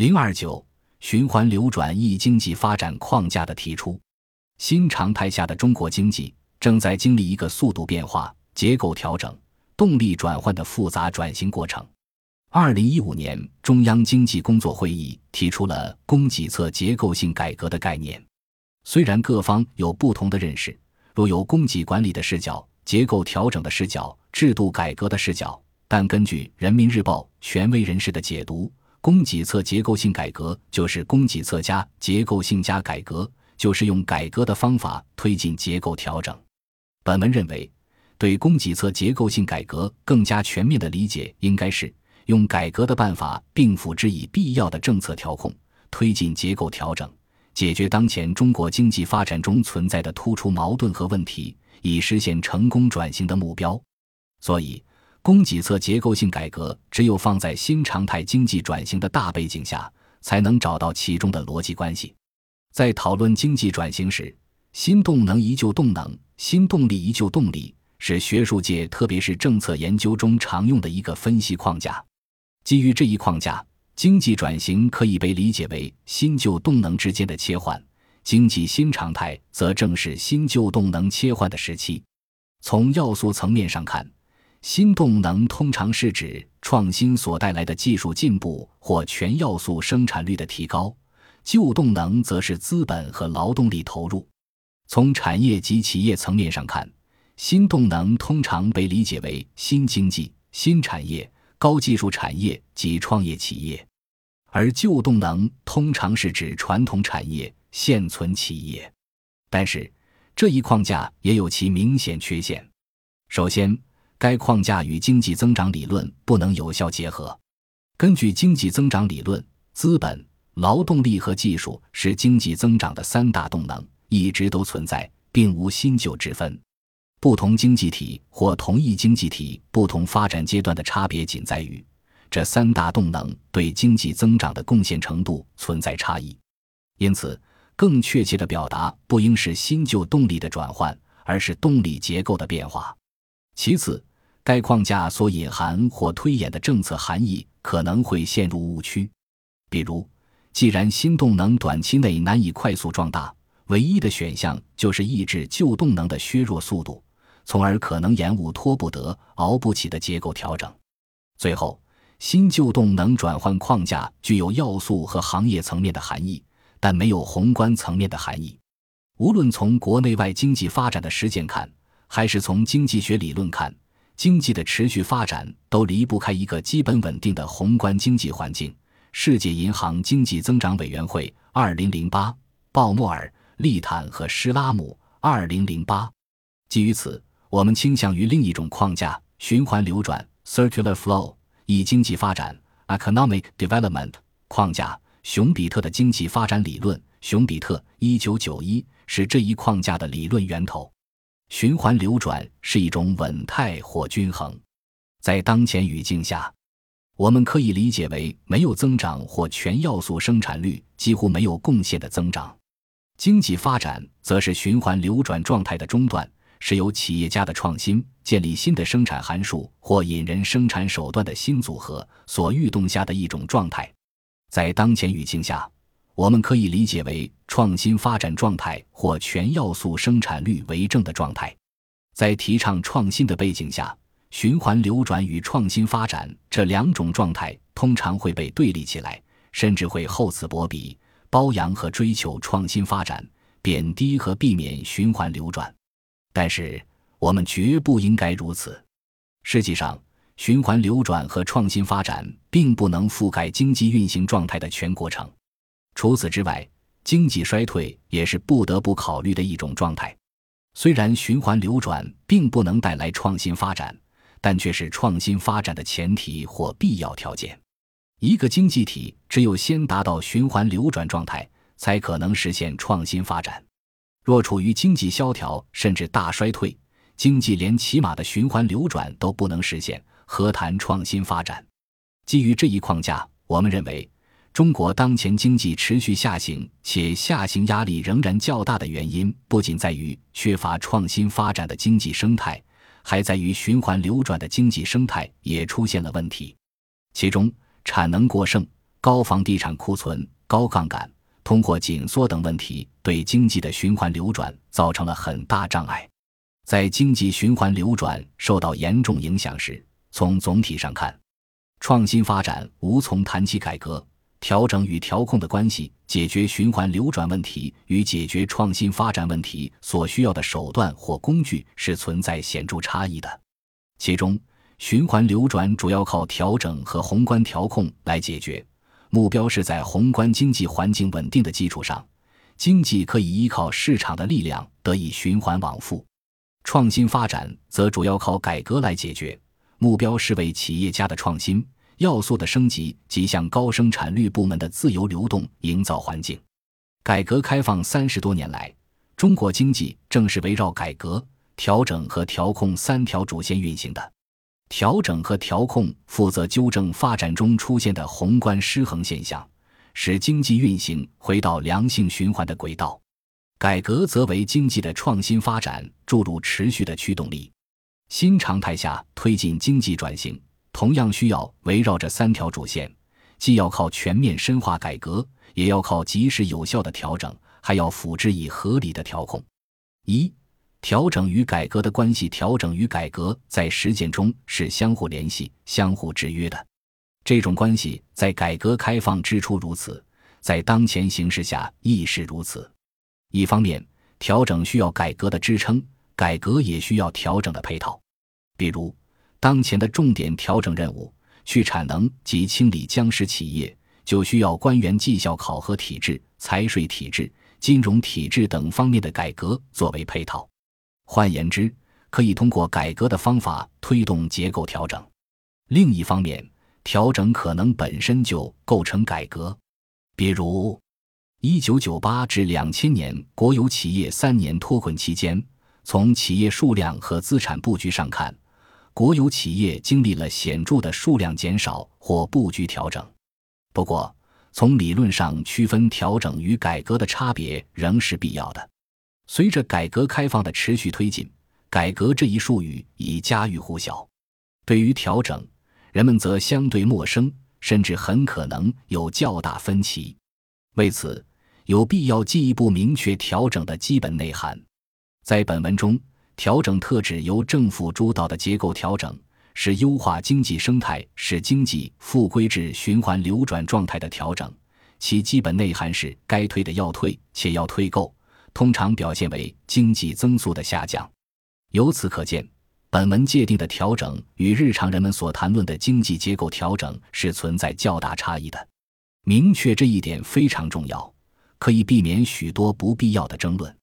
零二九循环流转一经济发展框架的提出，新常态下的中国经济正在经历一个速度变化、结构调整、动力转换的复杂转型过程。二零一五年，中央经济工作会议提出了供给侧结构性改革的概念。虽然各方有不同的认识，若有供给管理的视角、结构调整的视角、制度改革的视角，但根据《人民日报》权威人士的解读，供给侧结构性改革就是供给侧加结构性加改革，就是用改革的方法推进结构调整。本文认为，对供给侧结构性改革更加全面的理解，应该是用改革的办法，并辅之以必要的政策调控，推进结构调整。解决当前中国经济发展中存在的突出矛盾和问题，以实现成功转型的目标。所以，供给侧结构性改革只有放在新常态经济转型的大背景下，才能找到其中的逻辑关系。在讨论经济转型时，新动能依旧动能，新动力依旧动力，是学术界特别是政策研究中常用的一个分析框架。基于这一框架。经济转型可以被理解为新旧动能之间的切换，经济新常态则正是新旧动能切换的时期。从要素层面上看，新动能通常是指创新所带来的技术进步或全要素生产率的提高；旧动能则是资本和劳动力投入。从产业及企业层面上看，新动能通常被理解为新经济、新产业、高技术产业及创业企业。而旧动能通常是指传统产业、现存企业，但是这一框架也有其明显缺陷。首先，该框架与经济增长理论不能有效结合。根据经济增长理论，资本、劳动力和技术是经济增长的三大动能，一直都存在，并无新旧之分。不同经济体或同一经济体不同发展阶段的差别，仅在于。这三大动能对经济增长的贡献程度存在差异，因此，更确切的表达不应是新旧动力的转换，而是动力结构的变化。其次，该框架所隐含或推演的政策含义可能会陷入误区。比如，既然新动能短期内难以快速壮大，唯一的选项就是抑制旧动能的削弱速度，从而可能延误拖不得、熬不起的结构调整。最后。新旧动能转换框架具有要素和行业层面的含义，但没有宏观层面的含义。无论从国内外经济发展的实践看，还是从经济学理论看，经济的持续发展都离不开一个基本稳定的宏观经济环境。世界银行经济增长委员会（二零零八）、鲍莫尔、利坦和施拉姆（二零零八）。基于此，我们倾向于另一种框架——循环流转 （circular flow）。以经济发展 （economic development） 框架，熊彼特的经济发展理论。熊彼特一九九一是这一框架的理论源头。循环流转是一种稳态或均衡，在当前语境下，我们可以理解为没有增长或全要素生产率几乎没有贡献的增长。经济发展则是循环流转状态的中断。是由企业家的创新、建立新的生产函数或引人生产手段的新组合所欲动下的一种状态。在当前语境下，我们可以理解为创新发展状态或全要素生产率为正的状态。在提倡创新的背景下，循环流转与创新发展这两种状态通常会被对立起来，甚至会厚此薄彼，褒扬和追求创新发展，贬低和避免循环流转。但是，我们绝不应该如此。实际上，循环流转和创新发展并不能覆盖经济运行状态的全过程。除此之外，经济衰退也是不得不考虑的一种状态。虽然循环流转并不能带来创新发展，但却是创新发展的前提或必要条件。一个经济体只有先达到循环流转状态，才可能实现创新发展。若处于经济萧条甚至大衰退，经济连起码的循环流转都不能实现，何谈创新发展？基于这一框架，我们认为，中国当前经济持续下行且下行压力仍然较大的原因，不仅在于缺乏创新发展的经济生态，还在于循环流转的经济生态也出现了问题。其中，产能过剩、高房地产库存、高杠杆、通货紧缩等问题，对经济的循环流转造成了很大障碍。在经济循环流转受到严重影响时，从总体上看，创新发展无从谈起改革。调整与调控的关系，解决循环流转问题与解决创新发展问题所需要的手段或工具是存在显著差异的。其中，循环流转主要靠调整和宏观调控来解决，目标是在宏观经济环境稳定的基础上，经济可以依靠市场的力量得以循环往复；创新发展则主要靠改革来解决，目标是为企业家的创新。要素的升级及向高生产率部门的自由流动营造环境。改革开放三十多年来，中国经济正是围绕改革、调整和调控三条主线运行的。调整和调控负责纠正发展中出现的宏观失衡现象，使经济运行回到良性循环的轨道；改革则为经济的创新发展注入持续的驱动力。新常态下推进经济转型。同样需要围绕着三条主线，既要靠全面深化改革，也要靠及时有效的调整，还要辅之以合理的调控。一、调整与改革的关系。调整与改革在实践中是相互联系、相互制约的。这种关系在改革开放之初如此，在当前形势下亦是如此。一方面，调整需要改革的支撑，改革也需要调整的配套，比如。当前的重点调整任务，去产能及清理僵尸企业，就需要官员绩效考核体制、财税体制、金融体制等方面的改革作为配套。换言之，可以通过改革的方法推动结构调整。另一方面，调整可能本身就构成改革。比如，一九九八至两千年国有企业三年脱困期间，从企业数量和资产布局上看。国有企业经历了显著的数量减少或布局调整，不过从理论上区分调整与改革的差别仍是必要的。随着改革开放的持续推进，改革这一术语已家喻户晓。对于调整，人们则相对陌生，甚至很可能有较大分歧。为此，有必要进一步明确调整的基本内涵。在本文中。调整特指由政府主导的结构调整，是优化经济生态、使经济复归至循环流转状态的调整。其基本内涵是：该退的要退，且要退够，通常表现为经济增速的下降。由此可见，本文界定的调整与日常人们所谈论的经济结构调整是存在较大差异的。明确这一点非常重要，可以避免许多不必要的争论。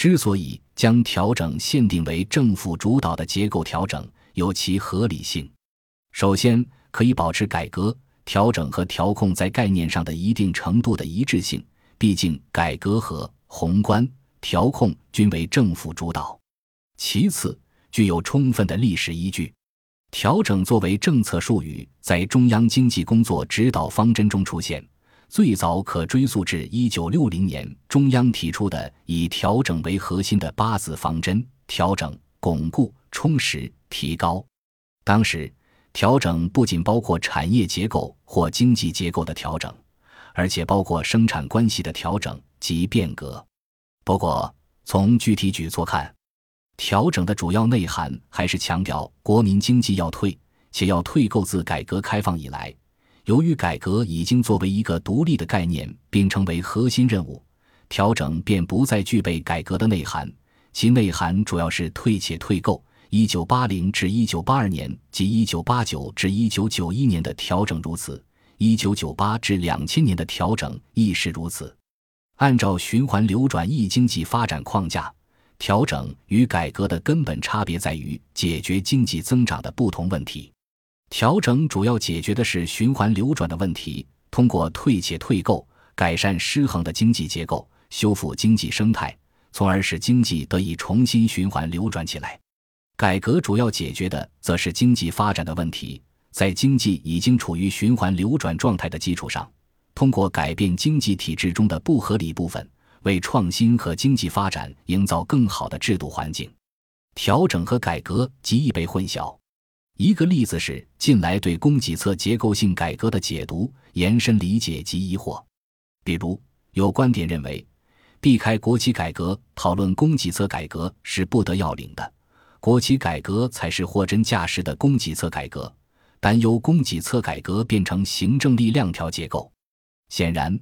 之所以将调整限定为政府主导的结构调整，有其合理性。首先，可以保持改革、调整和调控在概念上的一定程度的一致性，毕竟改革和宏观调控均为政府主导。其次，具有充分的历史依据。调整作为政策术语，在中央经济工作指导方针中出现。最早可追溯至一九六零年，中央提出的以调整为核心的八字方针：调整、巩固、充实、提高。当时，调整不仅包括产业结构或经济结构的调整，而且包括生产关系的调整及变革。不过，从具体举措看，调整的主要内涵还是强调国民经济要退，且要退够。自改革开放以来。由于改革已经作为一个独立的概念，并成为核心任务，调整便不再具备改革的内涵。其内涵主要是退且退购。一九八零至一九八二年及一九八九至一九九一年的调整如此，一九九八至两千年的调整亦是如此。按照循环流转易经济发展框架，调整与改革的根本差别在于解决经济增长的不同问题。调整主要解决的是循环流转的问题，通过退且退购，改善失衡的经济结构，修复经济生态，从而使经济得以重新循环流转起来。改革主要解决的则是经济发展的问题，在经济已经处于循环流转状态的基础上，通过改变经济体制中的不合理部分，为创新和经济发展营造更好的制度环境。调整和改革极易被混淆。一个例子是近来对供给侧结构性改革的解读，延伸理解及疑惑。比如，有观点认为，避开国企改革讨论供给侧改革是不得要领的，国企改革才是货真价实的供给侧改革，担忧供给侧改革变成行政力量调结构。显然，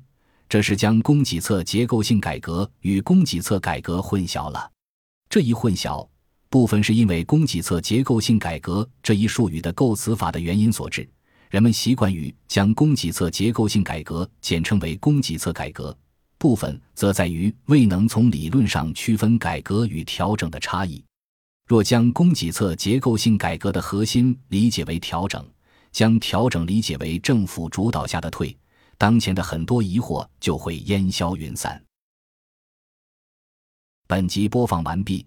这是将供给侧结构性改革与供给侧改革混淆了。这一混淆，部分是因为供给侧结构性改革这一术语的构词法的原因所致。人们习惯于将供给侧结构性改革简称为供给侧改革，部分则在于未能从理论上区分改革与调整的差异。若将供给侧结构性改革的核心理解为调整，将调整理解为政府主导下的退，当前的很多疑惑就会烟消云散。本集播放完毕，